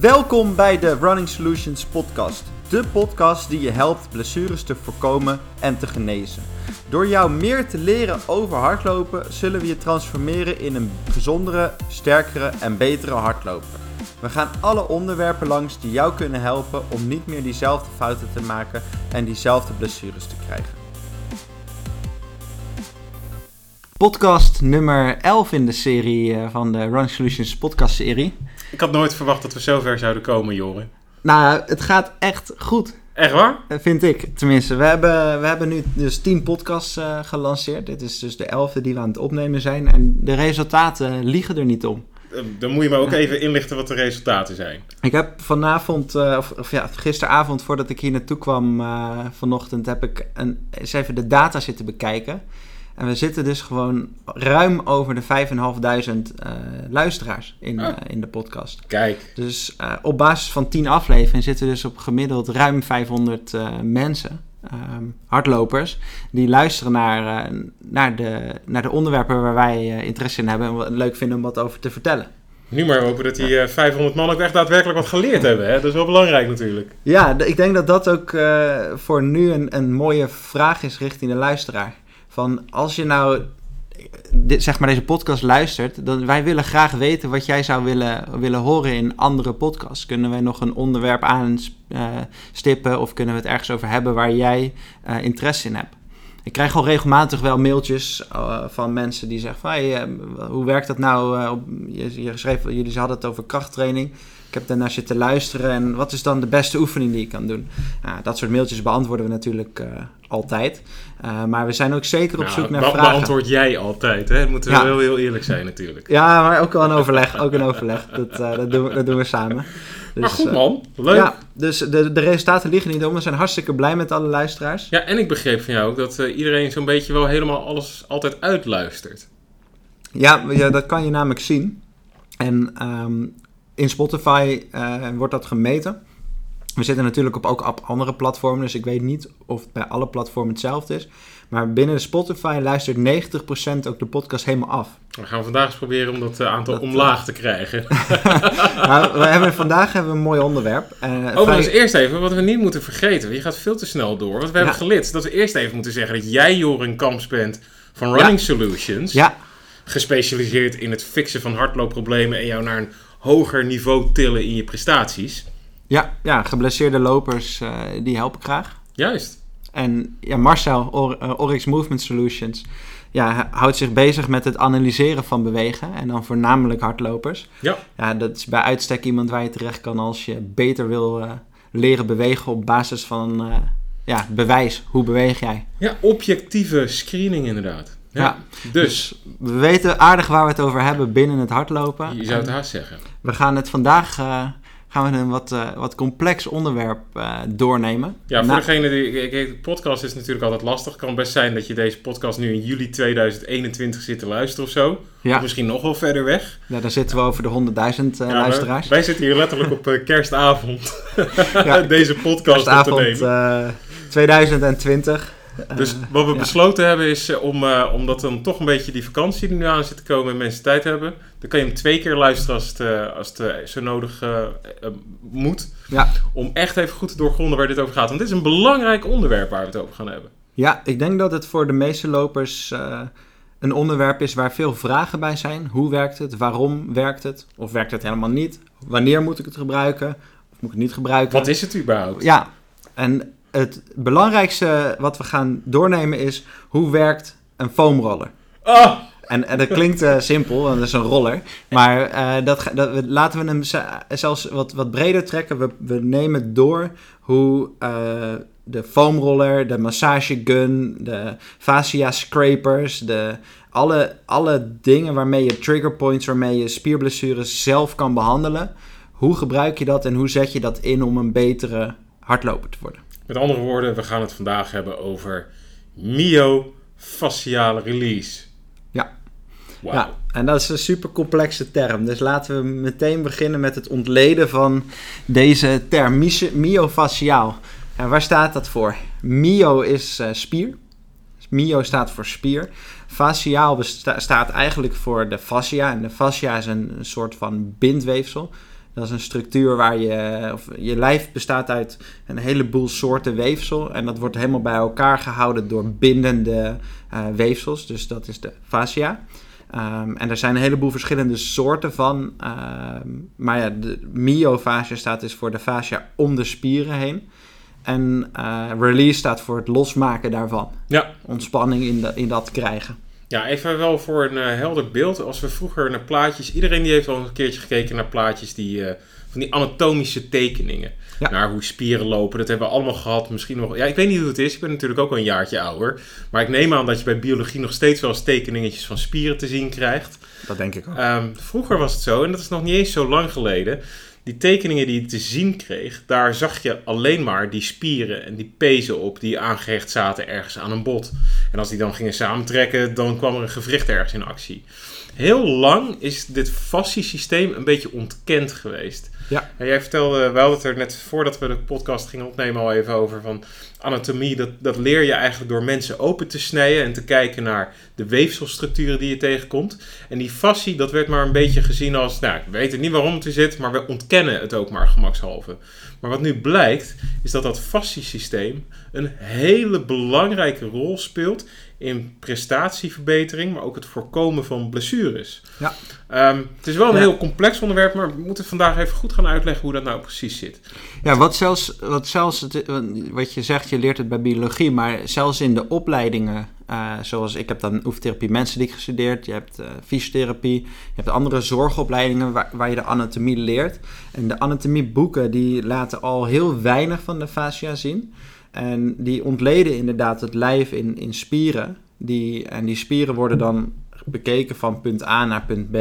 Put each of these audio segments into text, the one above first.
Welkom bij de Running Solutions podcast. De podcast die je helpt blessures te voorkomen en te genezen. Door jou meer te leren over hardlopen zullen we je transformeren in een gezondere, sterkere en betere hardloper. We gaan alle onderwerpen langs die jou kunnen helpen om niet meer diezelfde fouten te maken en diezelfde blessures te krijgen. Podcast nummer 11 in de serie eh, van de Running Solutions podcast serie. Ik had nooit verwacht dat we zover zouden komen, Joren. Nou, het gaat echt goed. Echt waar? Eh, Vind ik, tenminste. We hebben, we hebben nu dus 10 podcasts eh, gelanceerd. Dit is dus de elfde die we aan het opnemen zijn. En de resultaten liegen er niet om. Eh, Dan moet je me ook even inlichten wat de resultaten zijn. Ik heb vanavond, of, of ja, gisteravond voordat ik hier naartoe kwam, vanochtend, heb ik een, eens even de data zitten bekijken. En we zitten dus gewoon ruim over de 5.500 eh luisteraars in, Ah. eh, in de podcast. Kijk, Dus eh, op basis van 10 afleveringen zitten dus op gemiddeld ruim 500 eh, mensen, ehm, hardlopers, die luisteren naar, naar, de, naar de onderwerpen waar wij interesse in hebben en wat leuk vinden om wat over te vertellen. nu maar hopen dat die eh, 500 man ook echt daadwerkelijk wat geleerd hebben. Hè? Dat is wel belangrijk natuurlijk. Ja, ik denk dat dat ook voor nu een, een mooie vraag is richting de luisteraar. Van als je nou dit, zeg maar deze podcast luistert, dan wij willen graag weten wat jij zou willen, willen horen in andere podcasts. Kunnen wij nog een onderwerp aanstippen of kunnen we het ergens over hebben waar jij eh, interesse in hebt? Ik krijg al regelmatig wel mailtjes eh, van mensen die zeggen van, hey, eh, hoe werkt dat nou? eh, op, je, je schreef, jullie hadden het over krachttraining. Ik heb daarnaar zitten luisteren en wat is dan de beste oefening die ik kan doen? Nou, dat soort mailtjes beantwoorden we natuurlijk altijd. Maar we zijn ook zeker op Nou, zoek naar vragen. beantwoord jij altijd. Hè? Dat moeten we Ja. wel heel eerlijk zijn natuurlijk. Ja, maar ook wel een overleg. Ook een overleg. Dat, dat, doen, we, dat doen we samen. Dus, maar goed eh, man, leuk. Ja, Ja. dus de, de resultaten liggen niet om. We zijn hartstikke blij met alle luisteraars. en ik begreep van jou ook dat eh, iedereen zo'n beetje wel helemaal alles altijd uitluistert. Ja, ja, dat kan je namelijk zien. En ehm, in Spotify eh, wordt dat gemeten. We zitten natuurlijk op ook op andere platformen, dus ik weet niet of het bij alle platformen hetzelfde is. Maar binnen de Spotify luistert 90% ook de podcast helemaal af. We gaan vandaag eens proberen om dat eh, aantal Dat, eh, omlaag te krijgen. nou, we hebben, vandaag hebben we een mooi onderwerp. Eh, Overigens, vrij- eerst even wat we niet moeten vergeten. Je gaat veel te snel door. Want we hebben geleerd dat we eerst even moeten zeggen dat jij Joren Kamps bent van Running Solutions. Ja, Gespecialiseerd in het fixen van hardloopproblemen en jou naar een hoger niveau tillen in je prestaties. ja, ja, geblesseerde lopers, eh, die help ik graag. Juist. En ja, Marcel, Or, eh, Oryx Movement Solutions, ja, houdt zich bezig met het analyseren van bewegen. En dan voornamelijk hardlopers. Ja. Ja, dat is bij uitstek iemand waar je terecht kan als je beter wil eh, leren bewegen op basis van eh, ja, bewijs. Hoe beweeg jij? Ja, objectieve screening inderdaad. Ja. Ja. Dus, We weten aardig waar we het over hebben binnen het hardlopen. je zou het haast zeggen. We gaan het vandaag gaan we een wat, eh, wat complex onderwerp eh, doornemen. Ja, voor degene die... kijk, kijk, de podcast is natuurlijk altijd lastig. Het kan best zijn dat je deze podcast nu in juli 2021 zit te luisteren of zo. Of ja, misschien nog wel verder weg. ja, dan zitten we over de 100.000 eh, Ja, luisteraars. Wij zitten hier letterlijk op kerstavond Ja. deze podcast op te nemen. eh, 2020. Eh, Dus wat we ja. besloten hebben is eh, om, eh, omdat dan toch een beetje die vakantie die nu aan zit te komen en mensen tijd hebben, dan kan je hem twee keer luisteren als het, eh, als het eh, zo nodig eh, eh, moet. Ja. Om echt even goed te doorgronden waar dit over gaat. Want dit is een belangrijk onderwerp waar we het over gaan hebben. Ja, ik denk dat het voor de meeste lopers eh, een onderwerp is waar veel vragen bij zijn. Hoe werkt het? Waarom werkt het? Of werkt het helemaal niet? Wanneer moet ik het gebruiken? Of moet ik het niet gebruiken? Wat is het überhaupt? Ja, en het belangrijkste wat we gaan doornemen is hoe werkt een foamroller? Ah! En, en dat klinkt eh, simpel, want dat is een roller. Maar eh, dat, dat, laten we hem ze- zelfs wat, wat breder trekken. We, we nemen door hoe eh, de foamroller, de massagegun, de fascia scrapers, de, alle, alle dingen waarmee je trigger points, waarmee je spierblessures zelf kan behandelen. Hoe gebruik je dat en hoe zet je dat in om een betere hardloper te worden? Met andere woorden, we gaan het vandaag hebben over myofasciale release. Ja. Wauw. Ja, en dat is een super complexe term. Dus laten we meteen beginnen met het ontleden van deze term, myofasciaal. En waar staat dat voor? Myo is eh, spier. Myo staat voor spier. Fasciaal staat eigenlijk voor de fascia. En de fascia is een, een soort van bindweefsel. Dat is een structuur waar je, of je lijf bestaat uit een heleboel soorten weefsel. En dat wordt helemaal bij elkaar gehouden door bindende uh, weefsels. Dus dat is de fascia. Um, en er zijn een heleboel verschillende soorten van. Um, maar ja, de myofascia staat dus voor de fascia om de spieren heen. En uh, release staat voor het losmaken daarvan. Ja. Ontspanning in, de, in dat krijgen. Ja, even wel voor een uh, helder beeld. Als we vroeger naar plaatjes... Iedereen die heeft al een keertje gekeken naar plaatjes die... Uh, van die anatomische tekeningen. Ja. Naar hoe spieren lopen. Dat hebben we allemaal gehad. Misschien nog... Ja, ik weet niet hoe het is. Ik ben natuurlijk ook al een jaartje ouder. Maar ik neem aan dat je bij biologie nog steeds wel eens tekeningetjes van spieren te zien krijgt. Dat denk ik ook. Um, vroeger was het zo, en dat is nog niet eens zo lang geleden die tekeningen die je te zien kreeg, daar zag je alleen maar die spieren en die pezen op die aangehecht zaten ergens aan een bot. En als die dan gingen samentrekken, dan kwam er een gewricht ergens in actie. Heel lang is dit fasciesysteem een beetje ontkend geweest. Ja. En jij vertelde, we hadden het er net voordat we de podcast gingen opnemen al even over van anatomie. Dat, dat leer je eigenlijk door mensen open te snijden en te kijken naar de weefselstructuren die je tegenkomt. En die fascie, dat werd maar een beetje gezien als, nou, we weten niet waarom het er zit, maar we ontkennen het ook maar gemakshalve. Maar wat nu blijkt, is dat dat fasciesysteem een hele belangrijke rol speelt in prestatieverbetering, maar ook het voorkomen van blessures. Ja. Um, het is wel een ja. heel complex onderwerp, maar we moeten vandaag even goed gaan uitleggen hoe dat nou precies zit. Ja, wat zelfs, wat zelfs het, wat je zegt, je leert het bij biologie, maar zelfs in de opleidingen, uh, zoals ik heb dan oefentherapie menselijk gestudeerd, je hebt uh, fysiotherapie, je hebt andere zorgopleidingen waar, waar je de anatomie leert. En de anatomieboeken die laten al heel weinig van de fascia zien. En die ontleden inderdaad het lijf in, in spieren. Die, en die spieren worden dan bekeken van punt A naar punt B.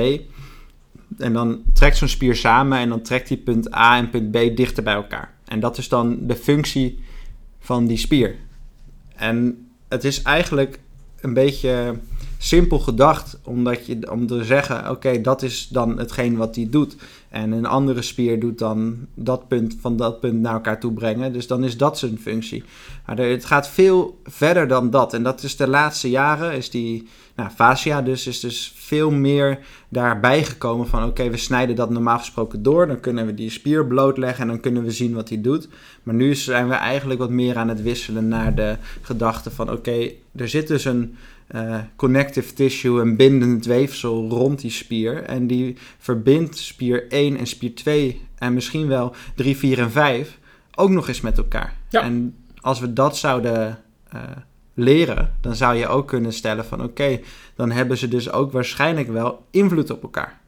En dan trekt zo'n spier samen en dan trekt die punt A en punt B dichter bij elkaar. En dat is dan de functie van die spier. En het is eigenlijk een beetje simpel gedacht, omdat je, om te zeggen: oké, dat is dan hetgeen wat die doet. En een andere spier doet dan dat punt van dat punt naar elkaar toe brengen. Dus dan is dat zijn functie. Maar het gaat veel verder dan dat. En dat is de laatste jaren, is die nou, fascia dus, is dus veel meer daarbij gekomen van... oké, we snijden dat normaal gesproken door. Dan kunnen we die spier blootleggen en dan kunnen we zien wat hij doet. Maar nu zijn we eigenlijk wat meer aan het wisselen naar de gedachte van... oké, er zit dus een uh, connective tissue, een bindend weefsel rond die spier. En die verbindt spier 1 en spier 2 en misschien wel 3, 4 en 5 ook nog eens met elkaar. Ja. En als we dat zouden uh, leren, dan zou je ook kunnen stellen van oké, okay, dan hebben ze dus ook waarschijnlijk wel invloed op elkaar.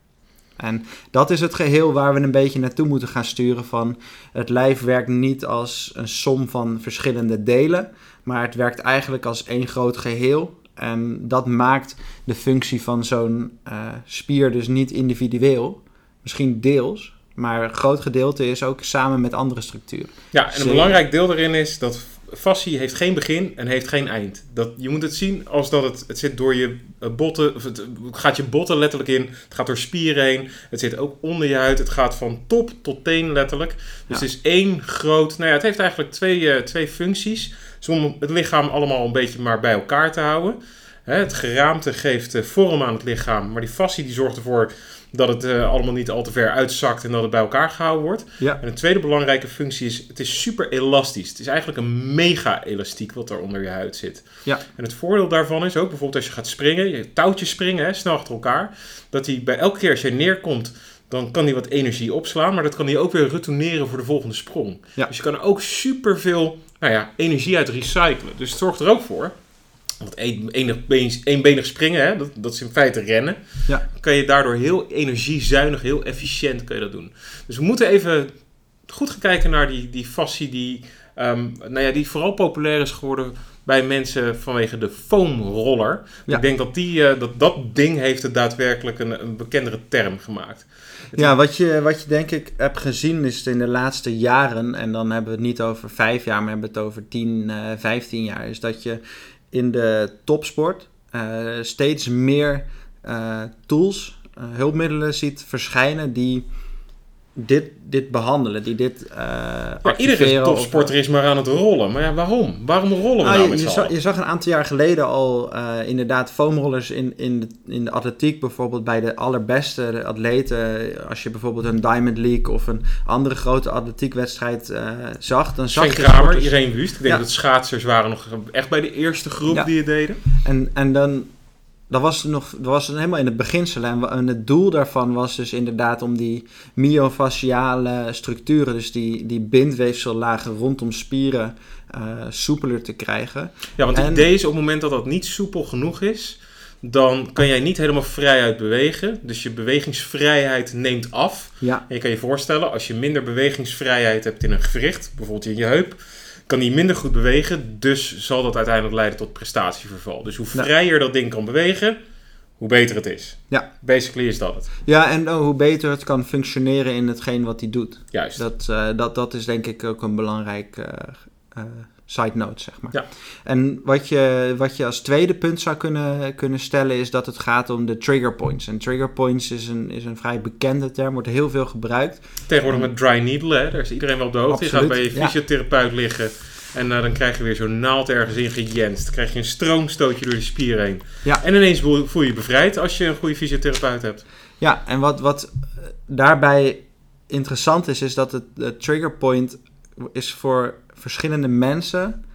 En dat is het geheel waar we een beetje naartoe moeten gaan sturen van het lijf werkt niet als een som van verschillende delen, maar het werkt eigenlijk als één groot geheel en dat maakt de functie van zo'n uh, spier dus niet individueel. Misschien deels, maar een groot gedeelte is ook samen met andere structuren. Ja, en een Zeker. belangrijk deel daarin is dat fascie heeft geen begin en heeft geen eind. Dat, je moet het zien als dat het, het zit door je botten, of het, gaat je botten letterlijk in, het gaat door spieren heen, het zit ook onder je huid, het gaat van top tot teen letterlijk. Dus ja. het is één groot, nou ja, het heeft eigenlijk twee, uh, twee functies. Dus om het lichaam allemaal een beetje maar bij elkaar te houden. Hè, het geraamte geeft uh, vorm aan het lichaam, maar die fascie die zorgt ervoor dat het uh, allemaal niet al te ver uitzakt en dat het bij elkaar gehouden wordt. Ja. En een tweede belangrijke functie is, het is super elastisch. Het is eigenlijk een mega elastiek wat er onder je huid zit. Ja. En het voordeel daarvan is ook bijvoorbeeld als je gaat springen, je touwtjes springen, hè, snel achter elkaar, dat hij bij elke keer als je neerkomt, dan kan hij wat energie opslaan, maar dat kan hij ook weer retourneren voor de volgende sprong. Ja. Dus je kan er ook super veel nou ja, energie uit recyclen. Dus het zorgt er ook voor want eenbenig, eenbenig springen, hè, dat, dat is in feite rennen. Ja. Kan je daardoor heel energiezuinig, heel efficiënt kun je dat doen. Dus we moeten even goed gaan kijken naar die, die fascie die, um, nou ja, die vooral populair is geworden bij mensen vanwege de foamroller. Ja. Ik denk dat, die, uh, dat dat ding heeft het daadwerkelijk een, een bekendere term gemaakt. Ja, wat je, wat je denk ik hebt gezien is in de laatste jaren, en dan hebben we het niet over vijf jaar, maar hebben het over 10, uh, 15 jaar, is dat je in de topsport uh, steeds meer uh, tools, hulpmiddelen ziet verschijnen die dit, dit behandelen, die dit Maar iedere of- topsporter is maar aan het rollen. Maar ja, waarom? Waarom rollen we Nou, nou je, met je, zag, allen? je zag een aantal jaar geleden al eh, inderdaad foamrollers in, in, de, in de atletiek, bijvoorbeeld bij de allerbeste atleten. Als je bijvoorbeeld een Diamond League of een andere grote atletiekwedstrijd eh, zag, dan zag je Kramer, sporters- iedereen wust. Ik denk Ja. dat schaatsers waren nog echt bij de eerste groep Ja. die het deden. En, en dan dat was nog, dat was helemaal in het beginsel. En, het doel daarvan was dus inderdaad om die myofasciale structuren, dus die, die bindweefsellagen rondom spieren, eh, soepeler te krijgen. Ja, want het En- idee is op het moment dat dat niet soepel genoeg is, dan kan jij niet helemaal vrijuit bewegen. Dus je bewegingsvrijheid neemt af. Ja, En je kan je voorstellen, als je minder bewegingsvrijheid hebt in een gewricht, bijvoorbeeld in je heup, kan die minder goed bewegen. Dus zal dat uiteindelijk leiden tot prestatieverval. Dus hoe vrijer dat ding kan bewegen, hoe beter het is. Ja. Basically is dat het. ja en oh, hoe beter het kan functioneren in hetgeen wat hij doet. Juist. Dat, eh, dat, dat is denk ik ook een belangrijk eh, eh, side note, zeg maar. Ja. En wat je, wat je als tweede punt zou kunnen, kunnen stellen is dat het gaat om de trigger points. En trigger points is een, is een vrij bekende term, wordt heel veel gebruikt. Tegenwoordig met dry needle, hè, daar is iedereen wel op de hoogte. Je gaat bij je ja. fysiotherapeut liggen en eh, dan krijg je weer zo'n naald ergens in gejenst. Dan krijg je een stroomstootje door de spier heen. Ja. En ineens voel je je bevrijd als je een goede fysiotherapeut hebt. Ja, en wat, wat daarbij interessant is, is dat het de trigger point is voor verschillende mensen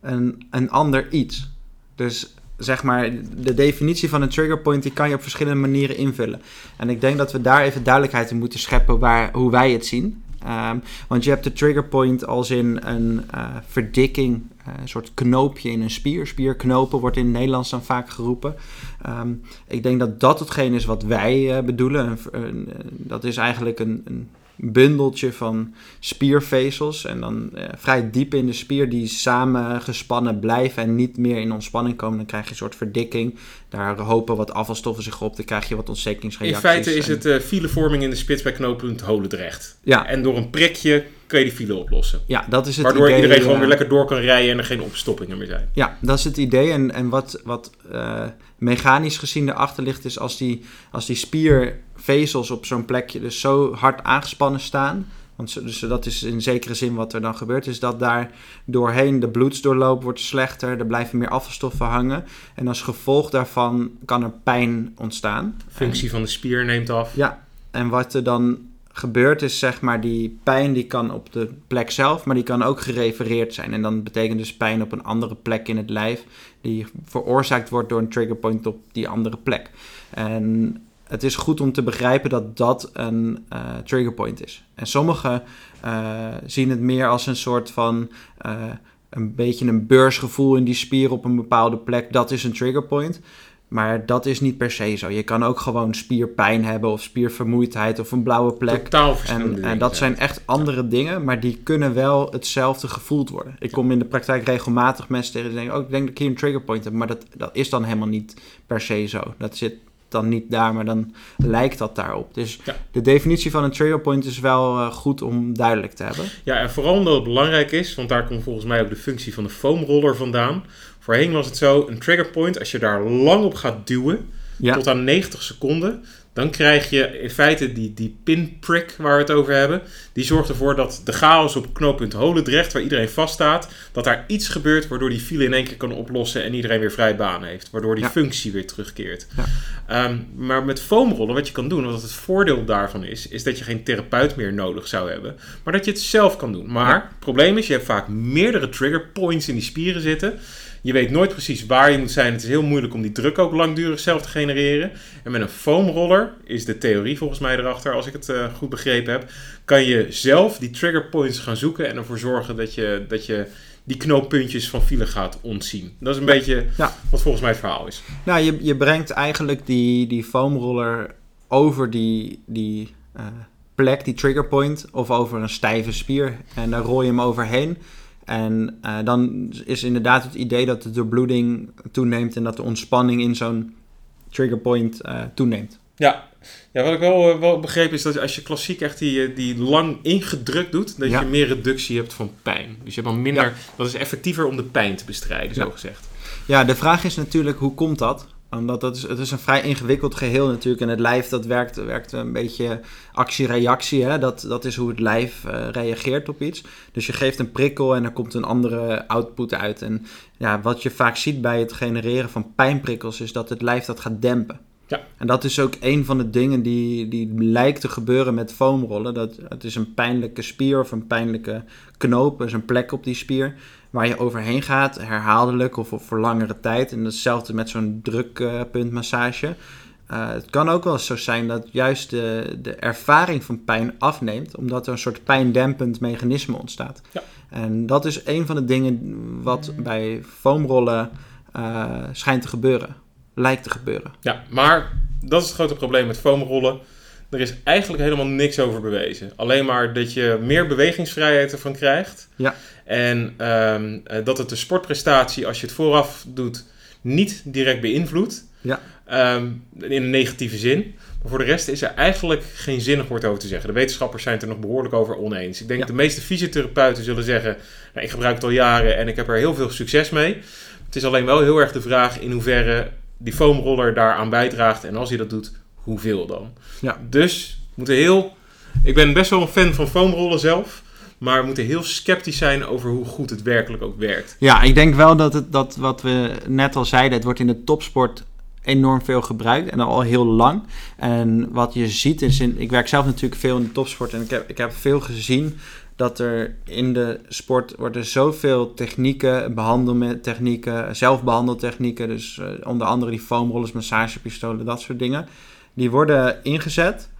een, een ander iets. Dus zeg maar, de definitie van een trigger point die kan je op verschillende manieren invullen. En ik denk dat we daar even duidelijkheid in moeten scheppen waar, hoe wij het zien. Ehm, want je hebt de trigger point als in een eh, verdikking, eh, een soort knoopje in een spier. Spierknopen wordt in het Nederlands dan vaak geroepen. Ehm, ik denk dat dat hetgeen is wat wij eh, bedoelen. Dat is eigenlijk een, een bundeltje van spiervezels. En dan eh, vrij diep in de spier die samen gespannen blijven en niet meer in ontspanning komen. Dan krijg je een soort verdikking. Daar hopen wat afvalstoffen zich op. Dan krijg je wat In ontstekingsreacties. feite is En- het eh, filevorming in de spits bij knooppunt Holendrecht. Ja, En door een prikje kun je die file oplossen. ja, dat is het Waardoor idee. iedereen gewoon eh, weer lekker door kan rijden en er geen opstoppingen meer zijn. Ja, dat is het idee. En, en wat, wat mechanisch gezien erachter ligt, is als die, als die spiervezels op zo'n plekje dus zo hard aangespannen staan. Want zo- dus dat is in zekere zin wat er dan gebeurt, is dat daar doorheen de bloedsdoorloop wordt slechter, er blijven meer afvalstoffen hangen. En als gevolg daarvan kan er pijn ontstaan. Functie van de spier neemt af. Ja, en wat er dan gebeurt is zeg maar die pijn die kan op de plek zelf, maar die kan ook gerefereerd zijn. En dan betekent dus pijn op een andere plek in het lijf die veroorzaakt wordt door een triggerpoint op die andere plek. En het is goed om te begrijpen dat dat een eh, triggerpoint is. En sommigen eh, zien het meer als een soort van eh, een beetje een beursgevoel in die spier op een bepaalde plek. Dat is een triggerpoint. Maar dat is niet per se zo. Je kan ook gewoon spierpijn hebben of spiervermoeidheid of een blauwe plek. Totaal verschillende En, en dat zijn echt andere dingen, maar die kunnen wel hetzelfde gevoeld worden. Ik kom in de praktijk regelmatig mensen tegen die denken, oh, ik denk dat ik hier een triggerpoint heb, maar dat, dat is dan helemaal niet per se zo. Dat zit dan niet daar, maar dan lijkt dat daarop. Dus Ja. de definitie van een triggerpoint is wel eh, goed om duidelijk te hebben. Ja, en vooral omdat het belangrijk is, want daar komt volgens mij ook de functie van de foamroller vandaan. Voorheen was het zo, een triggerpoint, als je daar lang op gaat duwen, Ja, tot aan 90 seconden, dan krijg je in feite die, die pinprick waar we het over hebben. Die zorgt ervoor dat de chaos op knooppunt Holendrecht, waar iedereen vaststaat, dat daar iets gebeurt waardoor die file in één keer kan oplossen en iedereen weer vrij baan heeft. Waardoor die Ja. functie weer terugkeert. Ja. Ehm, maar met foamrollen, wat je kan doen, wat het voordeel daarvan is, is dat je geen therapeut meer nodig zou hebben, maar dat je het zelf kan doen. Maar Ja. het probleem is, je hebt vaak meerdere trigger points in die spieren zitten. Je weet nooit precies waar je moet zijn. Het is heel moeilijk om die druk ook langdurig zelf te genereren. En met een foamroller is de theorie volgens mij erachter, als ik het eh, goed begrepen heb, kan je zelf die trigger points gaan zoeken en ervoor zorgen dat je, dat je die knooppuntjes van file gaat ontzien. Dat is een beetje Ja. wat volgens mij het verhaal is. nou, je, je brengt eigenlijk die, die foamroller over die, die eh, plek, die triggerpoint, of over een stijve spier. En daar rol je hem overheen. En eh, dan is inderdaad het idee dat de doorbloeding toeneemt en dat de ontspanning in zo'n triggerpoint eh toeneemt. Ja. ja, wat ik wel, eh, wel begrepen is dat als je klassiek echt die, die lang ingedrukt doet, dat Ja. je meer reductie hebt van pijn. Dus je hebt dan minder, Ja. dat is effectieffer om de pijn te bestrijden, Ja. zo gezegd. Ja, de vraag is natuurlijk hoe komt dat? Omdat dat is, het is een vrij ingewikkeld geheel natuurlijk. En het lijf dat werkt, werkt een beetje actie-reactie. Hè? Dat, dat is hoe het lijf eh, reageert op iets. Dus je geeft een prikkel en er komt een andere output uit. En ja, wat je vaak ziet bij het genereren van pijnprikkels is dat het lijf dat gaat dempen. Ja. En dat is ook een van de dingen die, die lijkt te gebeuren met foamrollen. Dat, het is een pijnlijke spier of een pijnlijke knoop, dus een plek op die spier, waar je overheen gaat, herhaaldelijk of, voor langere tijd. En hetzelfde met zo'n drukpuntmassage. Uh, het kan ook wel eens zo zijn dat juist de, de ervaring van pijn afneemt, omdat er een soort pijndempend mechanisme ontstaat. Ja. En dat is een van de dingen wat bij foamrollen uh, schijnt te gebeuren lijkt te gebeuren. Ja, maar dat is het grote probleem met foamrollen. Er is eigenlijk helemaal niks over bewezen. Alleen maar dat je meer bewegingsvrijheid ervan krijgt. Ja. En um, dat het de sportprestatie, als je het vooraf doet, niet direct beïnvloedt. Ja. Um, in een negatieve zin. Maar voor de rest is er eigenlijk geen zinnig woord over te zeggen. De wetenschappers zijn het er nog behoorlijk over oneens. Ik denk Ja. dat de meeste fysiotherapeuten zullen zeggen... Nou, ik gebruik het al jaren en ik heb er heel veel succes mee. Het is alleen wel heel erg de vraag in hoeverre die foamroller daaraan bijdraagt. En als hij dat doet, hoeveel dan? Ja. Dus we moeten heel... Ik ben best wel een fan van foamrollen zelf. Maar we moeten heel sceptisch zijn over hoe goed het werkelijk ook werkt. Ja, ik denk wel dat, het, dat wat we net al zeiden, het wordt in de topsport enorm veel gebruikt en al heel lang. En wat je ziet is, in, ik werk zelf natuurlijk veel in de topsport en ik heb, ik heb veel gezien dat er in de sport worden zoveel technieken, behandeltechnieken, zelfbehandeltechnieken, dus uh, onder andere die foamrollers, massagepistolen, dat soort dingen, die worden ingezet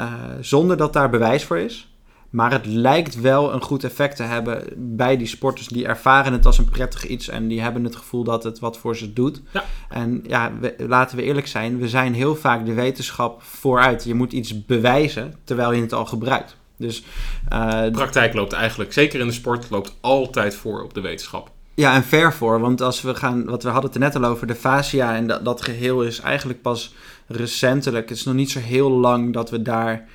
uh, zonder dat daar bewijs voor is. Maar het lijkt wel een goed effect te hebben bij die sporters. Die ervaren het als een prettig iets en die hebben het gevoel dat het wat voor ze doet. Ja. En ja, we, laten we eerlijk zijn, we zijn heel vaak de wetenschap vooruit. Je moet iets bewijzen terwijl je het al gebruikt. Dus, uh, de praktijk loopt eigenlijk, zeker in de sport, loopt altijd voor op de wetenschap. Ja, en ver voor. Want als we gaan, wat we hadden het er net al over, de fascia en dat, dat geheel is eigenlijk pas recentelijk. Het is nog niet zo heel lang dat we daar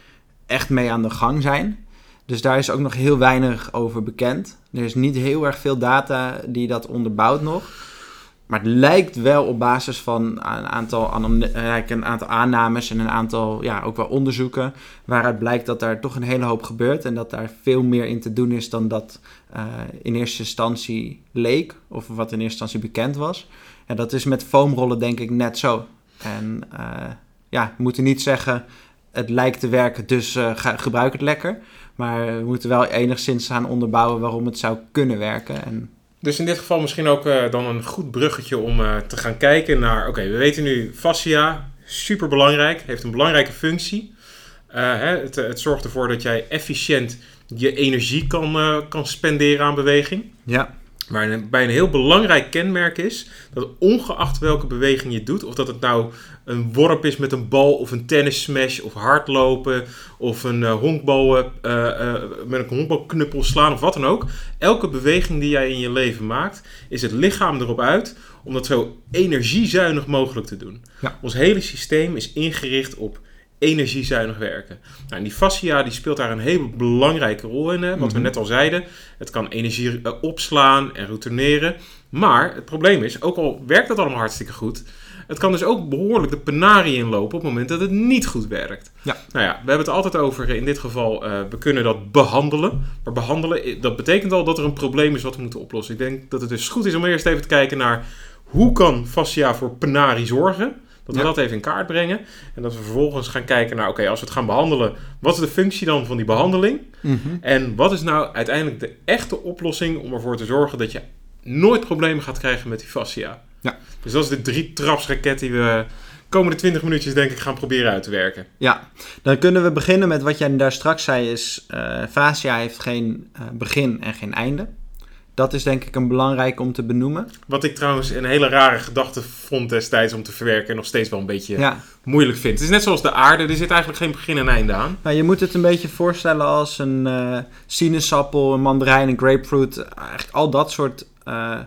echt mee aan de gang zijn. Dus daar is ook nog heel weinig over bekend. Er is niet heel erg veel data die dat onderbouwt nog. Maar het lijkt wel op basis van een aantal, een aantal aannames en een aantal ja, ook wel onderzoeken. Waaruit blijkt dat daar toch een hele hoop gebeurt. En dat daar veel meer in te doen is dan dat uh, in eerste instantie leek. Of wat in eerste instantie bekend was. En dat is met foamrollen denk ik net zo. En uh, ja, we moeten niet zeggen het lijkt te werken, dus ga, gebruik het lekker. Maar we moeten wel enigszins gaan onderbouwen waarom het zou kunnen werken. En... Dus in dit geval misschien ook uh, dan een goed bruggetje om uh, te gaan kijken naar... Oké, we weten nu, fascia, super belangrijk, heeft een belangrijke functie. Hè, het, het, zorgt ervoor dat jij efficiënt je energie kan, kan spenderen aan beweging. Ja. Maar een, bij een heel belangrijk kenmerk is dat ongeacht welke beweging je doet, of dat het nou een worp is met een bal of een tennis smash of hardlopen of een uh, honkbal uh, uh, met een honkbalknuppel slaan of wat dan ook. Elke beweging die jij in je leven maakt, is het lichaam erop uit om dat zo energiezuinig mogelijk te doen. Ja. Ons hele systeem is ingericht op energiezuinig werken. Nou, en die fascia die speelt daar een hele belangrijke rol in. Hè? Wat mm -hmm. we net al zeiden, het kan energie uh, opslaan en retourneren. Maar het probleem is, ook al werkt dat allemaal hartstikke goed... het kan dus ook behoorlijk de penarie inlopen op het moment dat het niet goed werkt. Ja. Nou ja, we hebben het altijd over, in dit geval, uh, we kunnen dat behandelen. Maar behandelen, dat betekent al dat er een probleem is wat we moeten oplossen. Ik denk dat het dus goed is om eerst even te kijken naar... hoe kan fascia voor penarie zorgen... Dat we Ja. dat even in kaart brengen. En dat we vervolgens gaan kijken naar, oké, als we het gaan behandelen, wat is de functie dan van die behandeling? Mhm. En wat is nou uiteindelijk de echte oplossing om ervoor te zorgen dat je nooit problemen gaat krijgen met die fascia? Ja. Dus dat is de drie trapsraket die we komende 20 minuutjes denk ik gaan proberen uit te werken. Ja, dan kunnen we beginnen met wat jij daar straks zei, is eh fascia heeft geen eh, begin en geen einde. Dat is denk ik een belangrijk om te benoemen. Wat ik trouwens een hele rare gedachte vond destijds om te verwerken en nog steeds wel een beetje Ja. moeilijk vind. Het is net zoals de aarde, er zit eigenlijk geen begin en einde aan. Nou, je moet het een beetje voorstellen als een eh, sinaasappel, een mandarijn, een grapefruit. Eigenlijk al dat soort eh,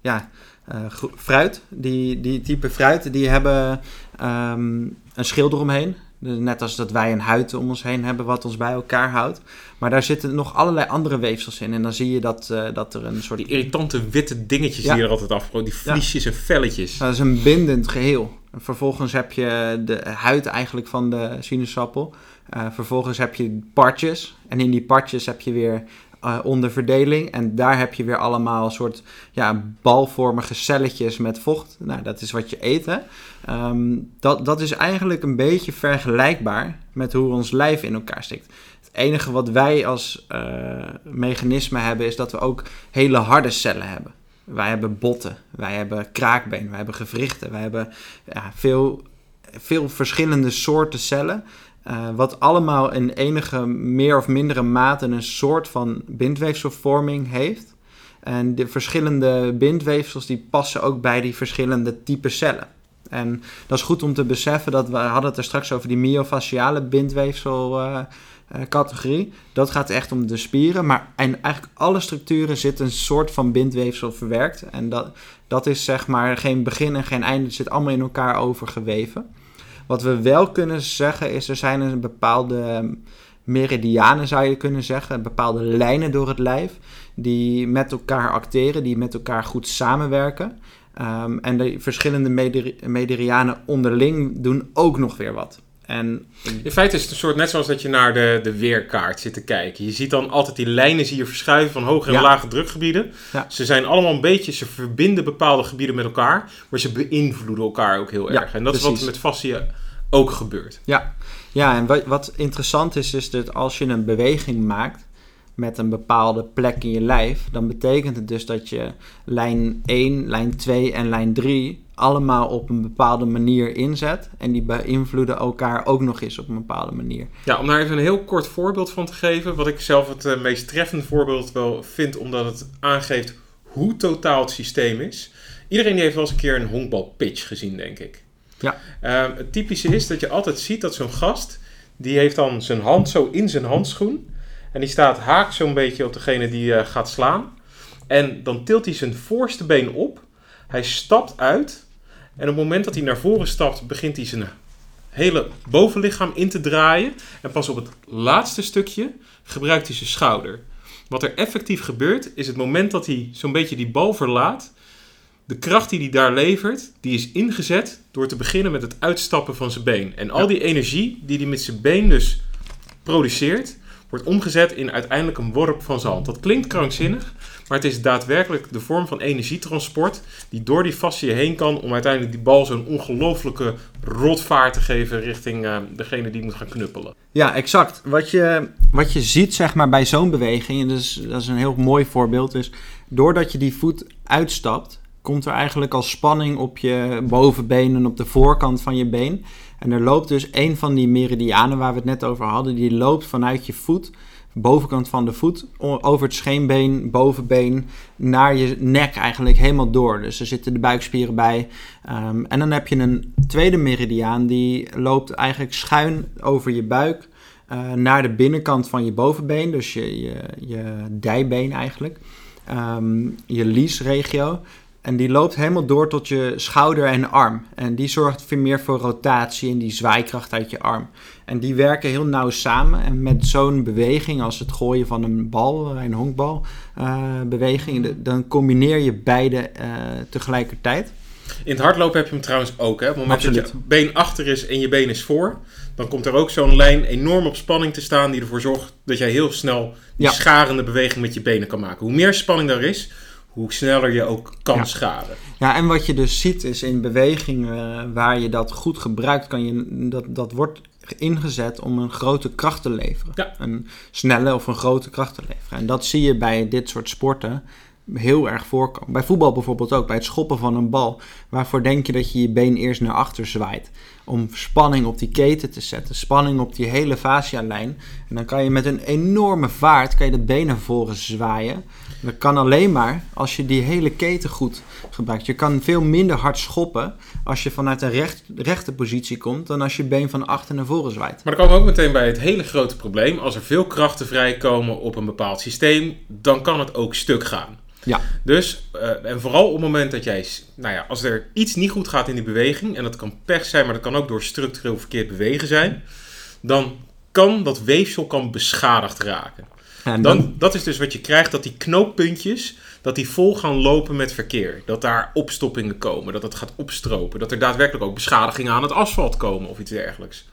ja, eh, fruit. Die, die type fruit, die hebben ehm, een schil eromheen. Dus net als dat wij een huid om ons heen hebben wat ons bij elkaar houdt. Maar daar zitten nog allerlei andere weefsels in. En dan zie je dat, uh, dat er een soort... Die irritante witte dingetjes ja. die er altijd afkomen. Die vliesjes ja. en velletjes. Dat is een bindend geheel. En vervolgens heb je de huid eigenlijk van de sinaasappel. Uh, vervolgens heb je partjes. En in die partjes heb je weer uh, onderverdeling. En daar heb je weer allemaal soort ja, balvormige celletjes met vocht. Nou, dat is wat je eet. Hè? Um, dat, dat is eigenlijk een beetje vergelijkbaar met hoe ons lijf in elkaar steekt. Het enige wat wij als uh, mechanisme hebben, is dat we ook hele harde cellen hebben. Wij hebben botten, wij hebben kraakbeen, wij hebben gewrichten, wij hebben ja, veel, veel verschillende soorten cellen. Uh, wat allemaal in enige meer of mindere mate een soort van bindweefselvorming heeft. En de verschillende bindweefsels die passen ook bij die verschillende type cellen. En dat is goed om te beseffen dat we hadden het er straks over die myofasciale bindweefsel uh, uh, categorie. Dat gaat echt om de spieren, maar in eigenlijk alle structuren zit een soort van bindweefsel verwerkt. En dat, dat is zeg maar geen begin en geen einde, het zit allemaal in elkaar overgeweven. Wat we wel kunnen zeggen is, er zijn een bepaalde meridianen zou je kunnen zeggen, bepaalde lijnen door het lijf die met elkaar acteren, die met elkaar goed samenwerken. Um, en de verschillende meridianen onderling doen ook nog weer wat. En in feite is het een soort, net zoals dat je naar de, de weerkaart zit te kijken. Je ziet dan altijd die lijnen zie je verschuiven van hoge en lage drukgebieden. Ja. Ze zijn allemaal een beetje, ze verbinden bepaalde gebieden met elkaar, maar ze beïnvloeden elkaar ook heel erg. Ja, en dat precies. is wat met fascia ook gebeurt. Ja, ja en wat, wat interessant is, is dat als je een beweging maakt met een bepaalde plek in je lijf, dan betekent het dus dat je lijn 1, lijn 2 en lijn 3 allemaal op een bepaalde manier inzet. En die beïnvloeden elkaar ook nog eens op een bepaalde manier. Ja, om daar even een heel kort voorbeeld van te geven. Wat ik zelf het uh, meest treffende voorbeeld wel vind, omdat het aangeeft hoe totaal het systeem is. Iedereen die heeft wel eens een keer een honkbalpitch gezien, denk ik. Ja. Uh, het typische is dat je altijd ziet dat zo'n gast, die heeft dan zijn hand zo in zijn handschoen. En die staat haak zo'n beetje op degene die uh, gaat slaan. En dan tilt hij zijn voorste been op. Hij stapt uit. En op het moment dat hij naar voren stapt, begint hij zijn hele bovenlichaam in te draaien. En pas op het laatste stukje gebruikt hij zijn schouder. Wat er effectief gebeurt, is het moment dat hij zo'n beetje die bal verlaat. De kracht die hij daar levert, die is ingezet door te beginnen met het uitstappen van zijn been. En al die energie die hij met zijn been dus produceert, wordt omgezet in uiteindelijk een worp van zand. Dat klinkt krankzinnig, maar het is daadwerkelijk de vorm van energietransport die door die fascie heen kan om uiteindelijk die bal zo'n ongelofelijke rotvaart te geven richting uh, degene die moet gaan knuppelen. Ja, exact. Wat je, wat je ziet zeg maar, bij zo'n beweging, en is, dat is een heel mooi voorbeeld, is doordat je die voet uitstapt, komt er eigenlijk al spanning op je bovenbeen en op de voorkant van je been. En er loopt dus een van die meridianen waar we het net over hadden, die loopt vanuit je voet, bovenkant van de voet, over het scheenbeen, bovenbeen, naar je nek eigenlijk helemaal door. Dus er zitten de buikspieren bij. Um, en dan heb je een tweede meridiaan, die loopt eigenlijk schuin over je buik. Uh, naar de binnenkant van je bovenbeen, dus je, je, je dijbeen eigenlijk. Um, je liesregio. En die loopt helemaal door tot je schouder en arm. En die zorgt meer voor rotatie en die zwaaikracht uit je arm. En die werken heel nauw samen. En met zo'n beweging, als het gooien van een bal, een honkbalbeweging, uh, dan combineer je beide uh, tegelijkertijd. In het hardlopen heb je hem trouwens ook. Hè? Op het moment dat je been achter is en je been is voor, dan komt er ook zo'n lijn enorm op spanning te staan die ervoor zorgt dat jij heel snel die ja. scharende beweging met je benen kan maken. Hoe meer spanning er is, hoe sneller je ook kan ja. schaden. Ja, en wat je dus ziet is in bewegingen uh, waar je dat goed gebruikt, kan je, dat, dat wordt ingezet om een grote kracht te leveren. Ja. Een snelle of een grote kracht te leveren. En dat zie je bij dit soort sporten heel erg voorkomen. Bij voetbal bijvoorbeeld ook, bij het schoppen van een bal. Waarvoor denk je dat je je been eerst naar achter zwaait? Om spanning op die keten te zetten, spanning op die hele fascialijn. En dan kan je met een enorme vaart kan je de naar voren zwaaien. Dat kan alleen maar als je die hele keten goed gebruikt. Je kan veel minder hard schoppen als je vanuit een recht, rechte positie komt dan als je been van achter naar voren zwaait. Maar dan komen we ook meteen bij het hele grote probleem. Als er veel krachten vrijkomen op een bepaald systeem, dan kan het ook stuk gaan. Ja. Dus, eh, en vooral op het moment dat jij, nou ja, als er iets niet goed gaat in die beweging, en dat kan pech zijn, maar dat kan ook door structureel verkeerd bewegen zijn, dan kan dat weefsel kan beschadigd raken. En Dan, dat is dus wat je krijgt, dat die knooppuntjes, dat die vol gaan lopen met verkeer. Dat daar opstoppingen komen, dat het gaat opstropen. Dat er daadwerkelijk ook beschadigingen aan het asfalt komen of iets dergelijks.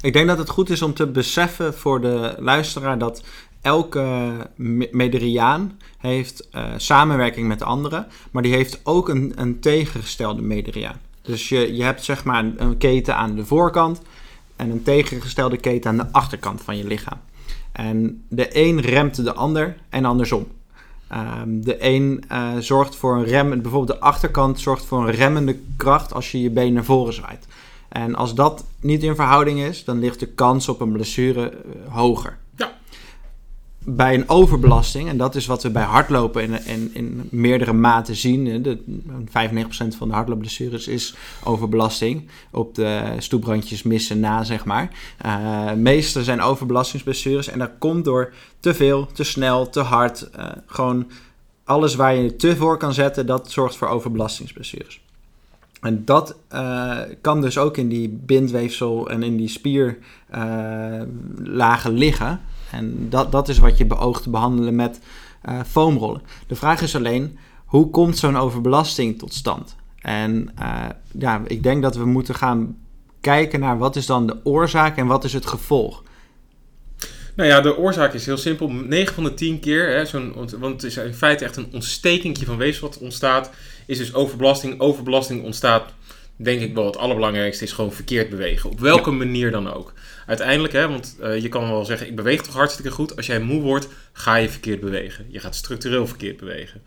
Ik denk dat het goed is om te beseffen voor de luisteraar dat elke me- mederiaan heeft eh, samenwerking met anderen, maar die heeft ook een, een tegengestelde mederiaan. Dus je, je hebt zeg maar een, een keten aan de voorkant en een tegengestelde keten aan de achterkant van je lichaam. En de een remt de ander en andersom. Ehm, de een eh, zorgt voor een rem, bijvoorbeeld de achterkant zorgt voor een remmende kracht als je je been naar voren zwaait. En als dat niet in verhouding is, dan ligt de kans op een blessure eh, hoger. Bij een overbelasting, en dat is wat we bij hardlopen in, in, in meerdere maten zien. De, 95% van de hardloopblessures is overbelasting. Op de stoeprandjes missen na, zeg maar. Meeste zijn overbelastingsblessures. En dat komt door te veel, te snel, te hard. eh, gewoon alles waar je te voor kan zetten, dat zorgt voor overbelastingsblessures. En dat eh, kan dus ook in die bindweefsel en in die spierlagen liggen. En dat, dat is wat je beoogt te behandelen met eh, foamrollen. De vraag is alleen, hoe komt zo'n overbelasting tot stand? En eh, ja, ik denk dat we moeten gaan kijken naar wat is dan de oorzaak en wat is het gevolg. Nou ja, de oorzaak is heel simpel. 9 van de 10 keer, hè, want het is in feite echt een ontstekingje van weefsel wat ontstaat, is dus overbelasting. Overbelasting ontstaat, denk ik wel, het allerbelangrijkste is gewoon verkeerd bewegen. Op welke manier dan ook. Uiteindelijk, hè, want eh, je kan wel zeggen, ik beweeg toch hartstikke goed. Als jij moe wordt, ga je verkeerd bewegen. Je gaat structureel verkeerd bewegen.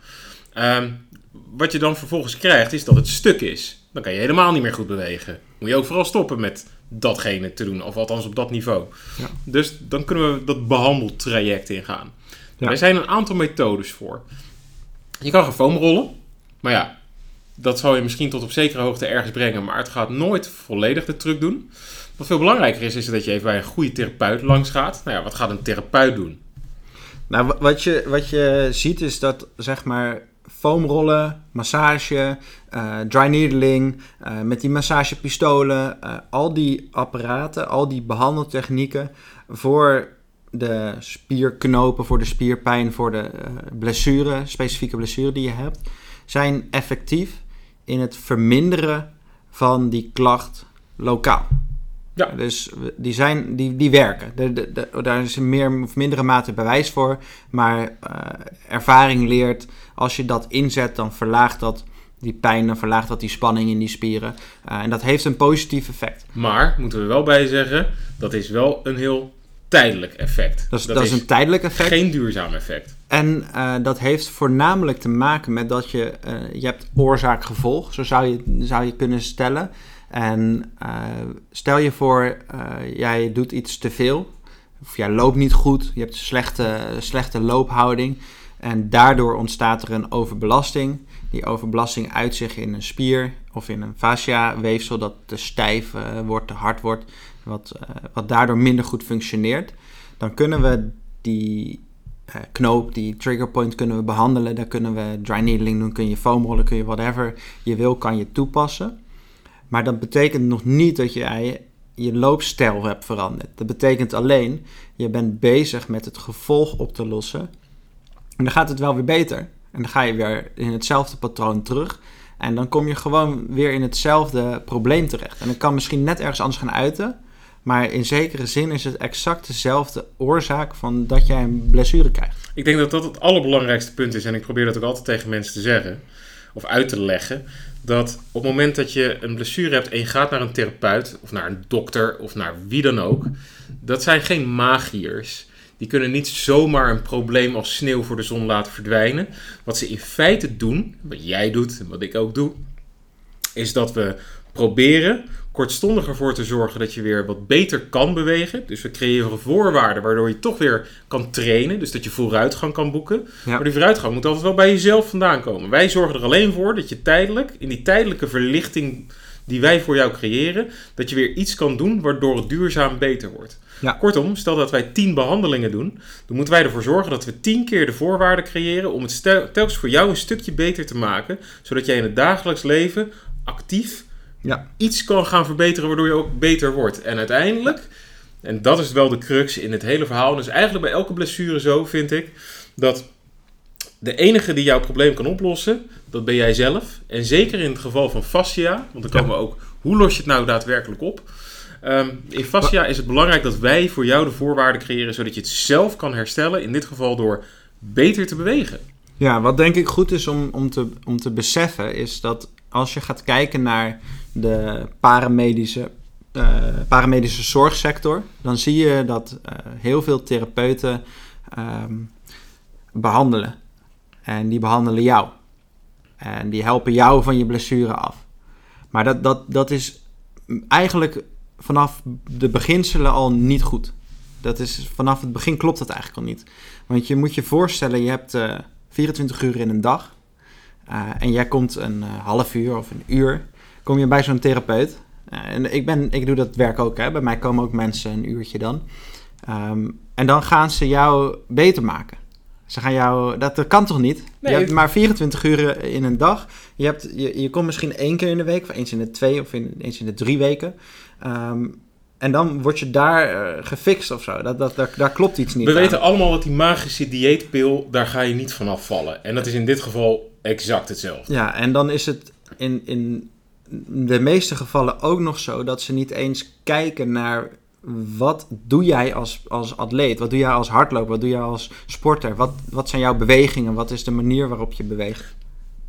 Ehm, wat je dan vervolgens krijgt, is dat het stuk is. Dan kan je helemaal niet meer goed bewegen. Moet je ook vooral stoppen met datgene te doen, of althans op dat niveau. Ja. Dus dan kunnen we dat behandeltraject ingaan. Ja. Er zijn een aantal methodes voor. Je kan gaan foamrollen, maar ja, dat zal je misschien tot op zekere hoogte ergens brengen, maar het gaat nooit volledig de truc doen. Wat veel belangrijker is, is dat je even bij een goede therapeut langs gaat. Nou ja, wat gaat een therapeut doen? Nou, wa- wat je, wat je ziet is dat, zeg maar, foamrollen, massage, eh, dry needling, eh, met die massagepistolen, eh, al die apparaten, al die behandeltechnieken voor de spierknopen, voor de spierpijn, voor de blessure, specifieke blessure die je hebt, zijn effectief in het verminderen van die klacht lokaal. Ja. Dus die, zijn, die, die werken. De, de, de- daar is meer of mindere mate bewijs voor. Maar eh, ervaring leert, als je dat inzet, dan verlaagt dat die pijn, dan verlaagt dat die spanning in die spieren. Eh, en dat heeft een positief effect. Maar, moeten we wel bij zeggen, dat is wel een heel tijdelijk effect. Dat is, dat is een tijdelijk effect. geen duurzaam effect. En eh, dat heeft voornamelijk te maken met dat je, eh, je hebt oorzaak-gevolg, zo zou je, zou je kunnen stellen. En eh, stel je voor, jij doet iets te veel, of jij loopt niet goed, je hebt slechte, slechte loophouding. En daardoor ontstaat er een overbelasting. Die overbelasting uit zich in een spier of in een fascia-weefsel dat te stijf wordt, te hard wordt, wat, wat daardoor minder goed functioneert. Dan kunnen we die knoop, die trigger point kunnen we behandelen. Daar kunnen we dry needling doen, kun je foamrollen, kun je whatever je wil, kan je toepassen. Maar dat betekent nog niet dat jij je loopstijl hebt veranderd. Dat betekent alleen, je bent bezig met het gevolg op te lossen. En dan gaat het wel weer beter. En dan ga je weer in hetzelfde patroon terug. En dan kom je gewoon weer in hetzelfde probleem terecht. En dat kan misschien net ergens anders gaan uiten. Maar in zekere zin is het exact dezelfde oorzaak van dat jij een blessure krijgt. Ik denk dat dat het allerbelangrijkste punt is. En ik probeer dat ook altijd tegen mensen te zeggen. Of uit te leggen. Dat op het moment dat je een blessure hebt en je gaat naar een therapeut. Of naar een dokter. Of naar wie dan ook. Dat zijn geen magiërs. Die kunnen niet zomaar een probleem als sneeuw voor de zon laten verdwijnen. Wat ze in feite doen, wat jij doet en wat ik ook doe, is dat we proberen kortstondig ervoor te zorgen dat je weer wat beter kan bewegen. Dus we creëren voorwaarden waardoor je toch weer kan trainen. Dus dat je vooruitgang kan boeken. Ja. Maar die vooruitgang moet altijd wel bij jezelf vandaan komen. Wij zorgen er alleen voor dat je tijdelijk, in die tijdelijke verlichting die wij voor jou creëren, dat je weer iets kan doen waardoor het duurzaam beter wordt. Ja. Kortom, stel dat wij 10 behandelingen doen, dan moeten wij ervoor zorgen dat we 10 keer de voorwaarden creëren om het telkens voor jou een stukje beter te maken, zodat jij in het dagelijks leven actief Ja. iets kan gaan verbeteren waardoor je ook beter wordt. En uiteindelijk, en dat is wel de crux in het hele verhaal, dus eigenlijk bij elke blessure zo vind ik, dat de enige die jouw probleem kan oplossen, dat ben jij zelf. En zeker in het geval van fascia, want dan komen we ook, hoe los je het nou daadwerkelijk op? Ehm, in fascia is het belangrijk dat wij voor jou de voorwaarden creëren, zodat je het zelf kan herstellen. In dit geval door beter te bewegen. Ja, wat denk ik goed is om, om, te, om te beseffen, is dat als je gaat kijken naar de paramedische, eh, paramedische zorgsector, dan zie je dat eh, heel veel therapeuten ehm, behandelen. En die behandelen jou. En die helpen jou van je blessure af. Maar dat, dat, dat is eigenlijk vanaf de beginselen al niet goed. Dat is, vanaf het begin klopt dat eigenlijk al niet. Want je moet je voorstellen, je hebt eh, 24 uur in een dag. Eh, en jij komt een eh, half uur of een uur, kom je bij zo'n therapeut. Eh, en ik, ben, ik doe dat werk ook, hè. bij mij komen ook mensen een uurtje dan. Ehm, en dan gaan ze jou beter maken. Ze gaan jou, dat, dat kan toch niet? Nee, je hebt maar 24 uur in een dag. Je, hebt, je, je komt misschien één keer in de week, of eens in de twee of in, eens in de drie weken. Ehm, en dan word je daar eh, gefixt of zo. Dat, dat, daar, daar klopt iets niet We aan. weten allemaal dat die magische dieetpil, daar ga je niet van afvallen. En dat is in dit geval exact hetzelfde. Ja, en dan is het in, in de meeste gevallen ook nog zo dat ze niet eens kijken naar wat doe jij als, als atleet, wat doe jij als hardloper, wat doe jij als sporter, wat, wat zijn jouw bewegingen, wat is de manier waarop je beweegt.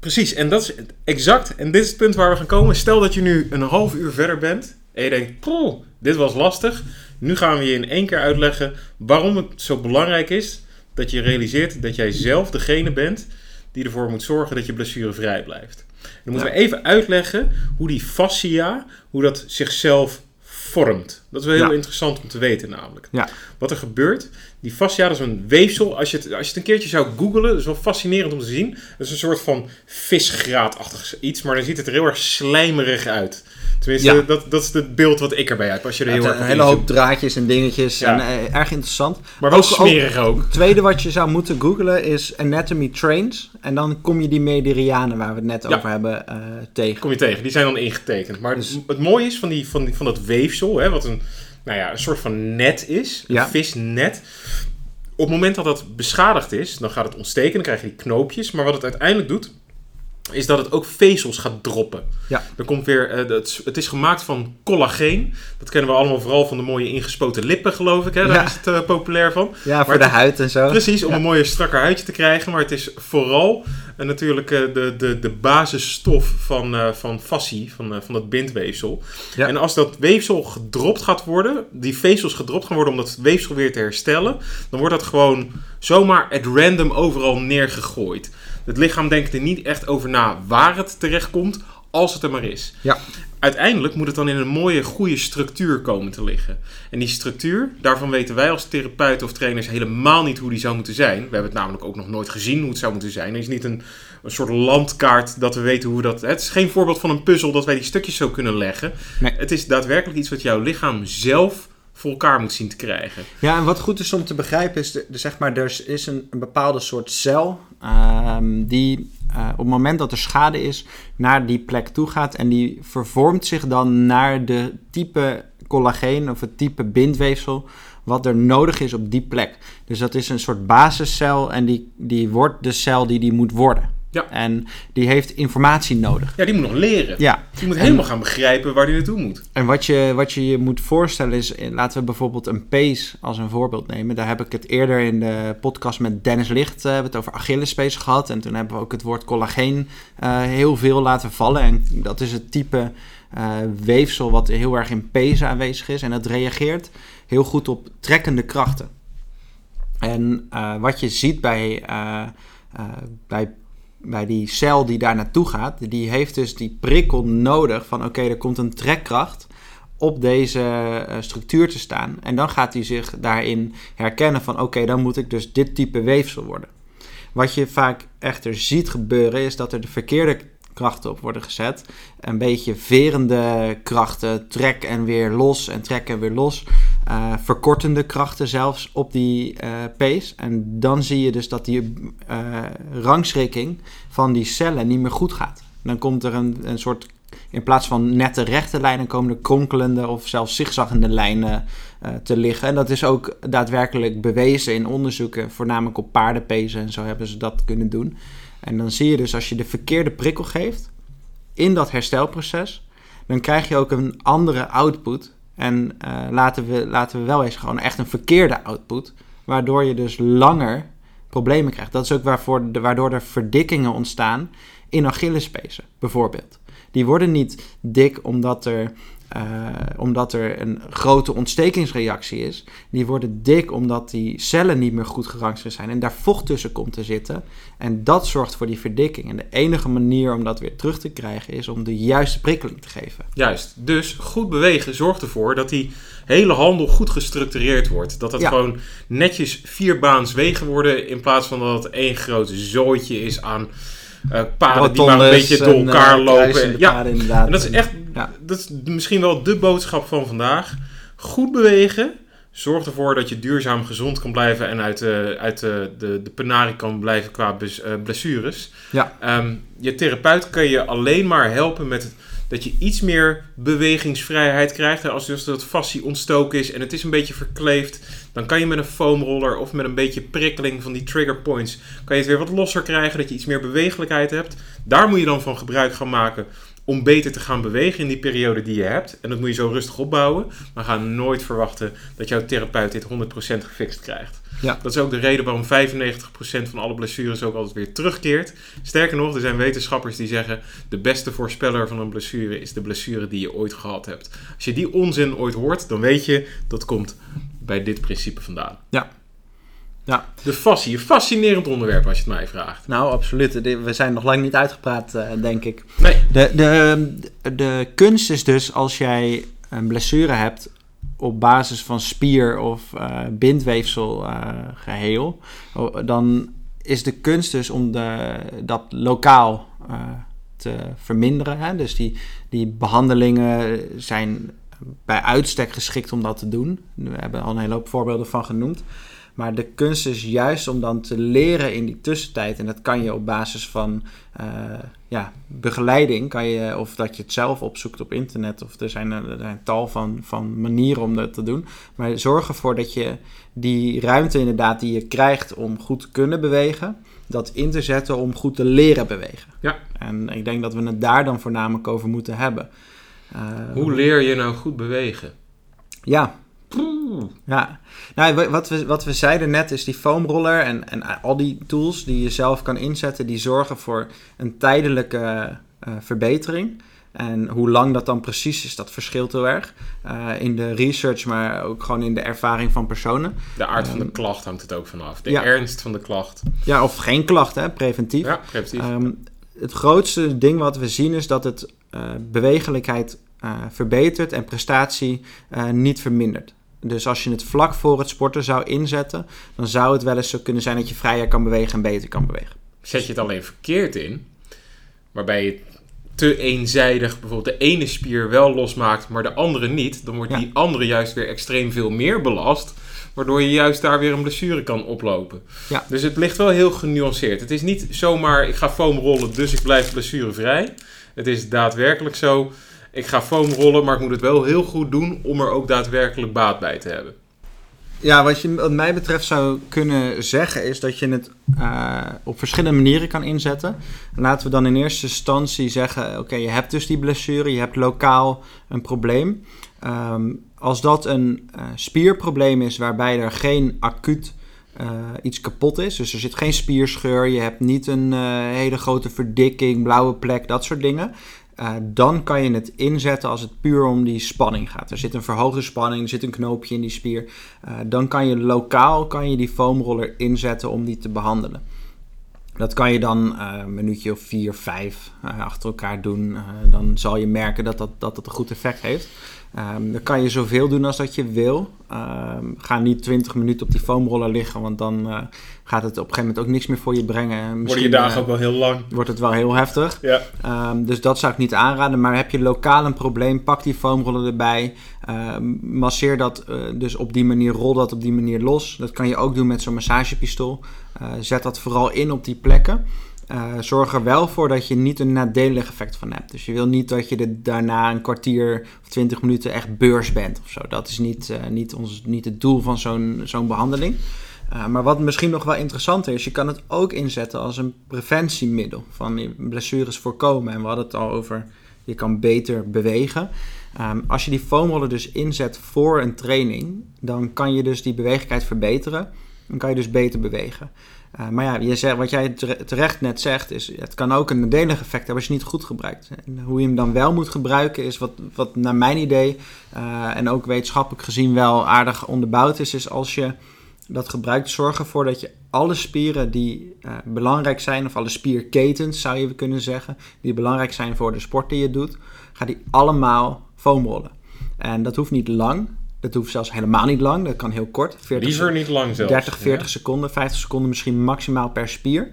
Precies, en dat is exact. En dit is het punt waar we gaan komen. Stel dat je nu een half uur verder bent en je denkt, poeh, dit was lastig. Nu gaan we je in één keer uitleggen waarom het zo belangrijk is dat je realiseert dat jij zelf degene bent die ervoor moet zorgen dat je blessurevrij blijft. En dan moeten Ja. we even uitleggen hoe die fascia, hoe dat zichzelf vormt. Dat is wel heel Ja. interessant om te weten namelijk. Ja. Wat er gebeurt, die fascia dat is een weefsel. Als je, het, als je het een keertje zou googlen, dat is wel fascinerend om te zien. Het is een soort van visgraatachtig iets, maar dan ziet het er heel erg slijmerig uit. Tenminste, Ja. dat, dat is het beeld wat ik erbij heb. Als je er heel erg een hele hoop draadjes en dingetjes en eh, erg interessant. Maar wel ook- smerig ook. Het tweede wat je zou moeten googlen is Anatomy Trains en dan kom je die meridianen waar we het net over hebben eh, tegen. kom je tegen. Die zijn dan ingetekend. Maar Dus- het mooie is van, die, van, die, van dat weefsel, hè, wat een, nou ja, een soort van net is, een Ja. visnet. Op het moment dat dat beschadigd is, dan gaat het ontsteken, dan krijg je die knoopjes. Maar wat het uiteindelijk doet, is dat het ook vezels gaat droppen. Ja. Er komt weer, eh, het, het is gemaakt van collageen. Dat kennen we allemaal vooral van de mooie ingespoten lippen, geloof ik. Hè? Daar Ja. is het eh, populair van. Ja, voor de het- huid en zo. Precies, om Ja. een mooie strakker huidje te krijgen. Maar het is vooral eh, natuurlijk eh, de, de, de basisstof van, eh van fascie, van, eh, van dat bindweefsel. Ja. En als dat weefsel gedropt gaat worden, die vezels gedropt gaan worden om dat weefsel weer te herstellen, dan wordt dat gewoon zomaar at random overal neergegooid. Het lichaam denkt er niet echt over na waar het terechtkomt, als het er maar is. Ja. Uiteindelijk moet het dan in een mooie, goede structuur komen te liggen. En die structuur, daarvan weten wij als therapeuten of trainers helemaal niet hoe die zou moeten zijn. We hebben het namelijk ook nog nooit gezien hoe het zou moeten zijn. Er is niet een, een soort landkaart dat we weten hoe dat... Het is geen voorbeeld van een puzzel dat wij die stukjes zo kunnen leggen. Nee. Het is daadwerkelijk iets wat jouw lichaam zelf voor elkaar moet zien te krijgen. Ja, en wat goed is om te begrijpen is, de, de- zeg maar, er is een, een bepaalde soort cel ehm, die eh, op het moment dat er schade is naar die plek toe gaat en die vervormt zich dan naar de type collageen of het type bindweefsel wat er nodig is op die plek. Dus dat is een soort basiscel en die, die wordt de cel die die moet worden. Ja. En die heeft informatie nodig. Ja, die moet nog leren. Ja, Die moet En- helemaal gaan begrijpen waar die naartoe moet. En wat je, wat je je moet voorstellen is, eh, laten we bijvoorbeeld een pees als een voorbeeld nemen. Daar heb ik het eerder in de podcast met Dennis Licht hebben we het over Achillespees gehad. En toen hebben we ook het woord collageen eh, heel veel laten vallen. En dat is het type weefsel wat heel erg in pezen aanwezig is. En dat reageert heel goed op trekkende krachten. En wat je ziet bij, eh, bij, bij die cel die daar naartoe gaat, die heeft dus die prikkel nodig van oké, er komt een trekkracht op deze eh, structuur te staan. En dan gaat hij zich daarin herkennen van oké, dan moet ik dus dit type weefsel worden. Wat je vaak echter ziet gebeuren is dat er de verkeerde krachten op worden gezet. Een beetje verende krachten, trek en weer los en trek en weer los. Uh, verkortende krachten zelfs op die uh, pace. En dan zie je dus dat die uh, rangschikking van die cellen niet meer goed gaat. Dan komt er een, een soort, in plaats van nette rechte lijnen, komen er kronkelende of zelfs zigzaggende lijnen te liggen. En dat is ook daadwerkelijk bewezen in onderzoeken, voornamelijk op paardenpezen en zo hebben ze dat kunnen doen. En dan zie je dus als je de verkeerde prikkel geeft in dat herstelproces, dan krijg je ook een andere output en uh, laten, we, laten we wel eens gewoon echt een verkeerde output. Waardoor je dus langer problemen krijgt. Dat is ook waarvoor de, waardoor er verdikkingen ontstaan in Achillespezen, bijvoorbeeld. Die worden niet dik omdat er uh, omdat er een grote ontstekingsreactie is. Die worden dik omdat die cellen niet meer goed gerangschikt zijn en daar vocht tussen komt te zitten. En dat zorgt voor die verdikking. En de enige manier om dat weer terug te krijgen is om de juiste prikkeling te geven. Juist. Dus goed bewegen zorgt ervoor dat die hele handel goed gestructureerd wordt. Dat het ja. gewoon netjes vierbaans wegen worden in plaats van dat het één groot zooitje is aan uh, paden die maar een beetje door elkaar en, uh, lopen. Ja, en dat is echt, ja. dat is misschien wel de boodschap van vandaag. Goed bewegen zorgt ervoor dat je duurzaam gezond kan blijven en uit de, uit de, de, de penarie kan blijven qua blessures. Ja. Um, je therapeut kan je alleen maar helpen met het dat je iets meer bewegingsvrijheid krijgt. Als dus dat fascie ontstoken is en het is een beetje verkleefd, dan kan je met een foamroller of met een beetje prikkeling van die trigger points, kan je het weer wat losser krijgen, dat je iets meer bewegelijkheid hebt. Daar moet je dan van gebruik gaan maken om beter te gaan bewegen in die periode die je hebt. En dat moet je zo rustig opbouwen. Maar ga nooit verwachten dat jouw therapeut dit 100% gefixt krijgt. Ja. Dat is ook de reden waarom 95% van alle blessures ook altijd weer terugkeert. Sterker nog, er zijn wetenschappers die zeggen... de beste voorspeller van een blessure is de blessure die je ooit gehad hebt. Als je die onzin ooit hoort, dan weet je dat komt bij dit principe vandaan. Ja, ja. De fascie, een fascinerend onderwerp als je het mij vraagt. Nou, absoluut. We zijn nog lang niet uitgepraat, uh, denk ik. Nee. De, de, de kunst is dus als jij een blessure hebt op basis van spier of uh, bindweefsel uh, geheel, dan is de kunst dus om de, dat lokaal te verminderen. Hè? Dus die, die behandelingen zijn bij uitstek geschikt om dat te doen. We hebben al een hele hoop voorbeelden van genoemd. Maar de kunst is juist om dan te leren in die tussentijd. En dat kan je op basis van uh, ja, begeleiding, kan je, of dat je het zelf opzoekt op internet. Of er zijn, er zijn tal van, van manieren om dat te doen. Maar zorg ervoor dat je die ruimte inderdaad die je krijgt om goed te kunnen bewegen, dat in te zetten om goed te leren bewegen. Ja. En ik denk dat we het daar dan voornamelijk over moeten hebben. Uh, Hoe leer je nou goed bewegen? Ja, ja, nou, wat, we, wat we zeiden net is die foamroller en, en al die tools die je zelf kan inzetten, die zorgen voor een tijdelijke uh, verbetering. En hoe lang dat dan precies is, dat verschilt heel erg. Uh, in de research, maar ook gewoon in de ervaring van personen. De aard van de um, klacht hangt het ook vanaf. De ja. ernst van de klacht. Ja, of geen klacht, hè, preventief. Ja, preventief. Um, het grootste ding wat we zien is dat het uh, bewegelijkheid verbetert en prestatie niet vermindert. Dus als je het vlak voor het sporten zou inzetten, dan zou het wel eens zo kunnen zijn dat je vrijer kan bewegen en beter kan bewegen. Zet je het alleen verkeerd in, waarbij je te eenzijdig bijvoorbeeld de ene spier wel losmaakt, maar de andere niet, dan wordt ja. die andere juist weer extreem veel meer belast, waardoor je juist daar weer een blessure kan oplopen. Ja. Dus het ligt wel heel genuanceerd. Het is niet zomaar ik ga foam rollen, dus ik blijf blessurevrij. Het is daadwerkelijk zo ik ga foam rollen, maar ik moet het wel heel goed doen om er ook daadwerkelijk baat bij te hebben. Ja, wat je wat mij betreft zou kunnen zeggen is dat je het uh, op verschillende manieren kan inzetten. Laten we dan in eerste instantie zeggen, oké, je hebt dus die blessure, je hebt lokaal een probleem. Um, als dat een uh, spierprobleem is waarbij er geen acuut uh, iets kapot is, dus er zit geen spierscheur, je hebt niet een hele grote verdikking, blauwe plek, dat soort dingen uh, dan kan je het inzetten als het puur om die spanning gaat. Er zit een verhoogde spanning, er zit een knoopje in die spier. Uh, dan kan je lokaal kan je die foamroller inzetten om die te behandelen. Dat kan je dan uh, een minuutje of vier, vijf achter elkaar doen. dan zal je merken dat dat, dat, dat een goed effect heeft. Ehm, dan kan je zoveel doen als dat je wil. Ehm, ga niet 20 minuten op die foamroller liggen, want dan eh, gaat het op een gegeven moment ook niks meer voor je brengen. Worden Misschien, je dagen eh, ook wel heel lang. wordt het wel heel heftig. Ja. Ehm, dus dat zou ik niet aanraden. Maar heb je lokaal een probleem, pak die foamroller erbij. Masseer dat eh, dus op die manier, rol dat op die manier los. Dat kan je ook doen met zo'n massagepistool. Zet dat vooral in op die plekken. Eh, zorg er wel voor dat je niet een nadelig effect van hebt. Dus je wil niet dat je daarna een kwartier of twintig minuten echt beurs bent of zo. Dat is niet, eh, niet, ons, niet het doel van zo'n zo'n behandeling. Uh, maar wat misschien nog wel interessanter is, je kan het ook inzetten als een preventiemiddel van blessures voorkomen. En we hadden het al over, je kan beter bewegen. Um, als je die foamroller dus inzet voor een training, dan kan je dus die beweeglijkheid verbeteren. Dan kan je dus beter bewegen. Uh, maar ja, je zegt, wat jij terecht net zegt, is het kan ook een nadelig effect hebben als je niet goed gebruikt. En hoe je hem dan wel moet gebruiken, is wat, wat naar mijn idee uh, en ook wetenschappelijk gezien wel aardig onderbouwd is, is als je dat gebruikt, zorg ervoor dat je alle spieren die uh, belangrijk zijn, of alle spierketens zou je kunnen zeggen, die belangrijk zijn voor de sport die je doet, ga die allemaal foamrollen. En dat hoeft niet lang, dat hoeft zelfs helemaal niet lang, dat kan heel kort. 40, Liever niet lang zelfs. 30, 40 ja. seconden, 50 seconden misschien maximaal per spier.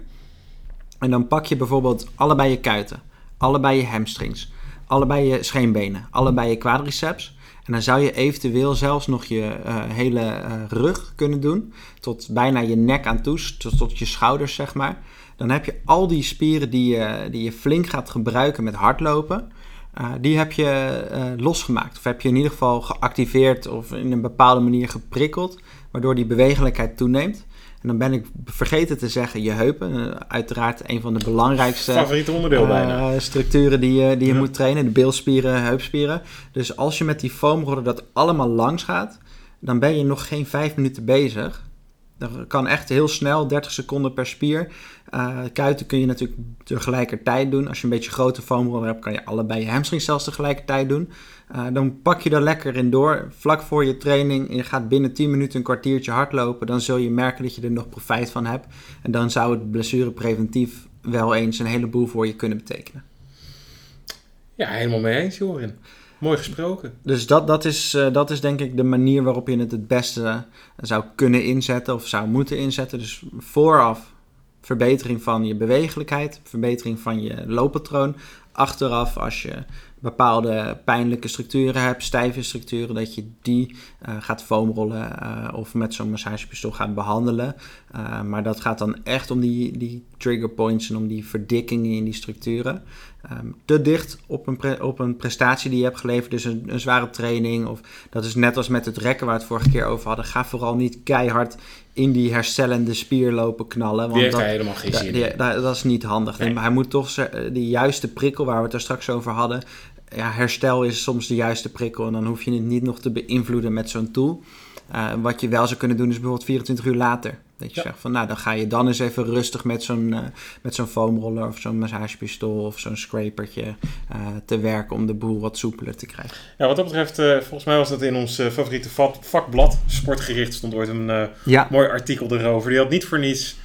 En dan pak je bijvoorbeeld allebei je kuiten, allebei je hamstrings, allebei je scheenbenen, allebei je quadriceps. En dan zou je eventueel zelfs nog je uh, hele uh, rug kunnen doen. Tot bijna je nek aan toe, tot, tot je schouders zeg maar. Dan heb je al die spieren die je, die je flink gaat gebruiken met hardlopen. Uh, die heb je losgemaakt. Of heb je in ieder geval geactiveerd of in een bepaalde manier geprikkeld. Waardoor die bewegelijkheid toeneemt. En dan ben ik vergeten te zeggen je heupen. Uh, uiteraard een van de belangrijkste Favoriete onderdeel uh, bijna. structuren die je, die je ja. moet trainen. De beelspieren, heupspieren. Dus als je met die foamroller dat allemaal langs gaat, dan ben je nog geen vijf minuten bezig. Dat kan echt heel snel, 30 seconden per spier. Uh, kuiten kun je natuurlijk tegelijkertijd doen. Als je een beetje grote foamroller hebt, kan je allebei je hamstring zelfs tegelijkertijd doen. Uh, dan pak je er lekker in door. Vlak voor je training, je gaat binnen 10 minuten een kwartiertje hardlopen. Dan zul je merken dat je er nog profijt van hebt. En dan zou het blessurepreventief wel eens een heleboel voor je kunnen betekenen. Ja, helemaal mee eens, Jorin. Mooi gesproken. Dus dat, dat, is, uh, dat is denk ik de manier waarop je het het beste zou kunnen inzetten of zou moeten inzetten. Dus vooraf verbetering van je bewegelijkheid, verbetering van je looppatroon. Achteraf, als je bepaalde pijnlijke structuren hebt, stijve structuren, dat je die uh, gaat foamrollen uh, of met zo'n massagepistool gaat behandelen. Uh, maar dat gaat dan echt om die, die trigger points en om die verdikkingen in die structuren. Um, te dicht op een, pre op een prestatie die je hebt geleverd, dus een, een, zware training. Of dat is net als met het rekken waar we het vorige keer over hadden. Ga vooral niet keihard in die herstellende spier lopen knallen. Want dat, helemaal geen zin in. Dat, dat is niet handig. Nee. Hij moet toch de juiste prikkel, waar we het er straks over hadden. Ja, herstel is soms de juiste prikkel en dan hoef je het niet nog te beïnvloeden met zo'n tool. Uh, wat je wel zou kunnen doen is bijvoorbeeld 24 uur later. Dat je ja. zegt van nou, dan ga je dan eens even rustig met zo'n uh, met zo'n foamroller of zo'n massagepistool of zo'n scrapertje uh, te werken om de boel wat soepeler te krijgen. Ja, wat dat betreft, uh, volgens mij was dat in ons favoriete vakblad, Sportgericht, stond ooit een ja. mooi artikel erover. Die had niet voor niets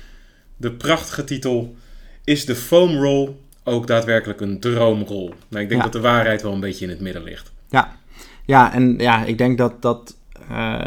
de prachtige titel Is de foam roll ook daadwerkelijk een droomrol? Nou, ik denk Ja. dat de waarheid wel een beetje in het midden ligt. Ja, ja en ja, ik denk dat, dat, eh,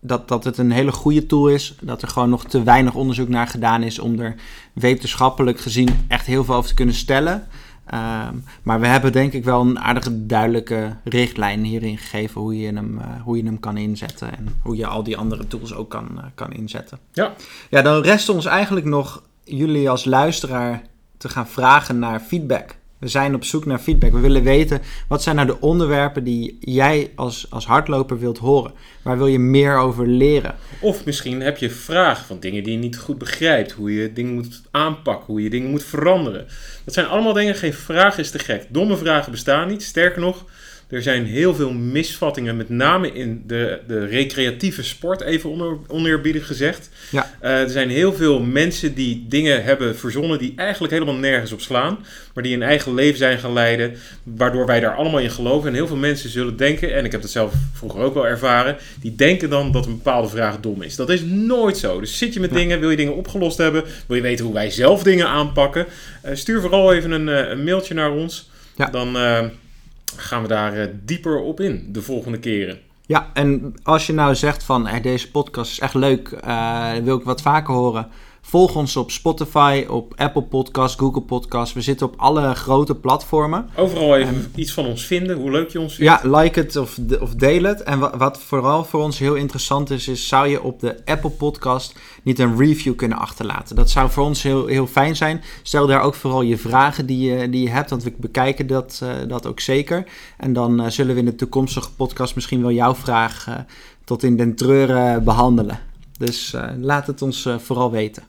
dat, dat het een hele goede tool is. Dat er gewoon nog te weinig onderzoek naar gedaan is om er wetenschappelijk gezien echt heel veel over te kunnen stellen. Ehm, maar we hebben denk ik wel een aardige duidelijke richtlijn hierin gegeven hoe je hem, eh, hoe je hem kan inzetten. En hoe je al die andere tools ook kan, eh, kan inzetten. Ja. Ja, dan rest ons eigenlijk nog jullie als luisteraar te gaan vragen naar feedback. We zijn op zoek naar feedback. We willen weten wat zijn nou de onderwerpen die jij als, als hardloper wilt horen. Waar wil je meer over leren? Of misschien heb je vragen van dingen die je niet goed begrijpt. Hoe je dingen moet aanpakken, hoe je dingen moet veranderen. Dat zijn allemaal dingen, geen vraag is te gek. Domme vragen bestaan niet. Sterker nog, er zijn heel veel misvattingen, met name in de, de recreatieve sport, even oneerbiedig gezegd. Ja. Uh, er zijn heel veel mensen die dingen hebben verzonnen die eigenlijk helemaal nergens op slaan, maar die een eigen leven zijn gaan leiden, waardoor wij daar allemaal in geloven. En heel veel mensen zullen denken, en ik heb dat zelf vroeger ook wel ervaren, die denken dan dat een bepaalde vraag dom is. Dat is nooit zo. Dus zit je met Ja. dingen, wil je dingen opgelost hebben, wil je weten hoe wij zelf dingen aanpakken, uh, stuur vooral even een, uh, een mailtje naar ons. Ja. Dan... Gaan we daar eh, dieper op in de volgende keren. Ja, en als je nou zegt van hey, deze podcast is echt leuk, uh, wil ik wat vaker horen. Volg ons op Spotify, op Apple Podcast, Google Podcast. We zitten op alle grote platformen. Overal even en, iets van ons vinden, hoe leuk je ons vindt. Ja, like het of, de, of deel het. En wat, wat, vooral voor ons heel interessant is, is zou je op de Apple Podcast niet een review kunnen achterlaten. Dat zou voor ons heel, heel fijn zijn. Stel daar ook vooral je vragen die je, die je hebt, want we bekijken dat, uh, dat ook zeker. En dan uh, zullen we in de toekomstige podcast misschien wel jouw vraag uh, tot in den treuren behandelen. Dus laat het ons vooral weten.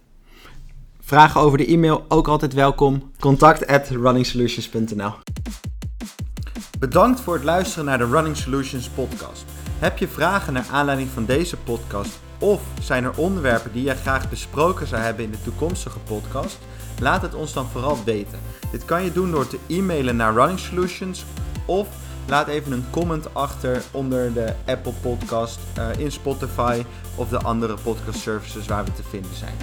Vragen over de e-mail ook altijd welkom. Contact at runningsolutions.nl Bedankt voor het luisteren naar de Running Solutions podcast. Heb je vragen naar aanleiding van deze podcast of zijn er onderwerpen die jij graag besproken zou hebben in de toekomstige podcast? Laat het ons dan vooral weten. Dit kan je doen door te e-mailen naar Running Solutions of laat even een comment achter onder de Apple Podcast, uh, in Spotify of de andere podcast services waar we te vinden zijn.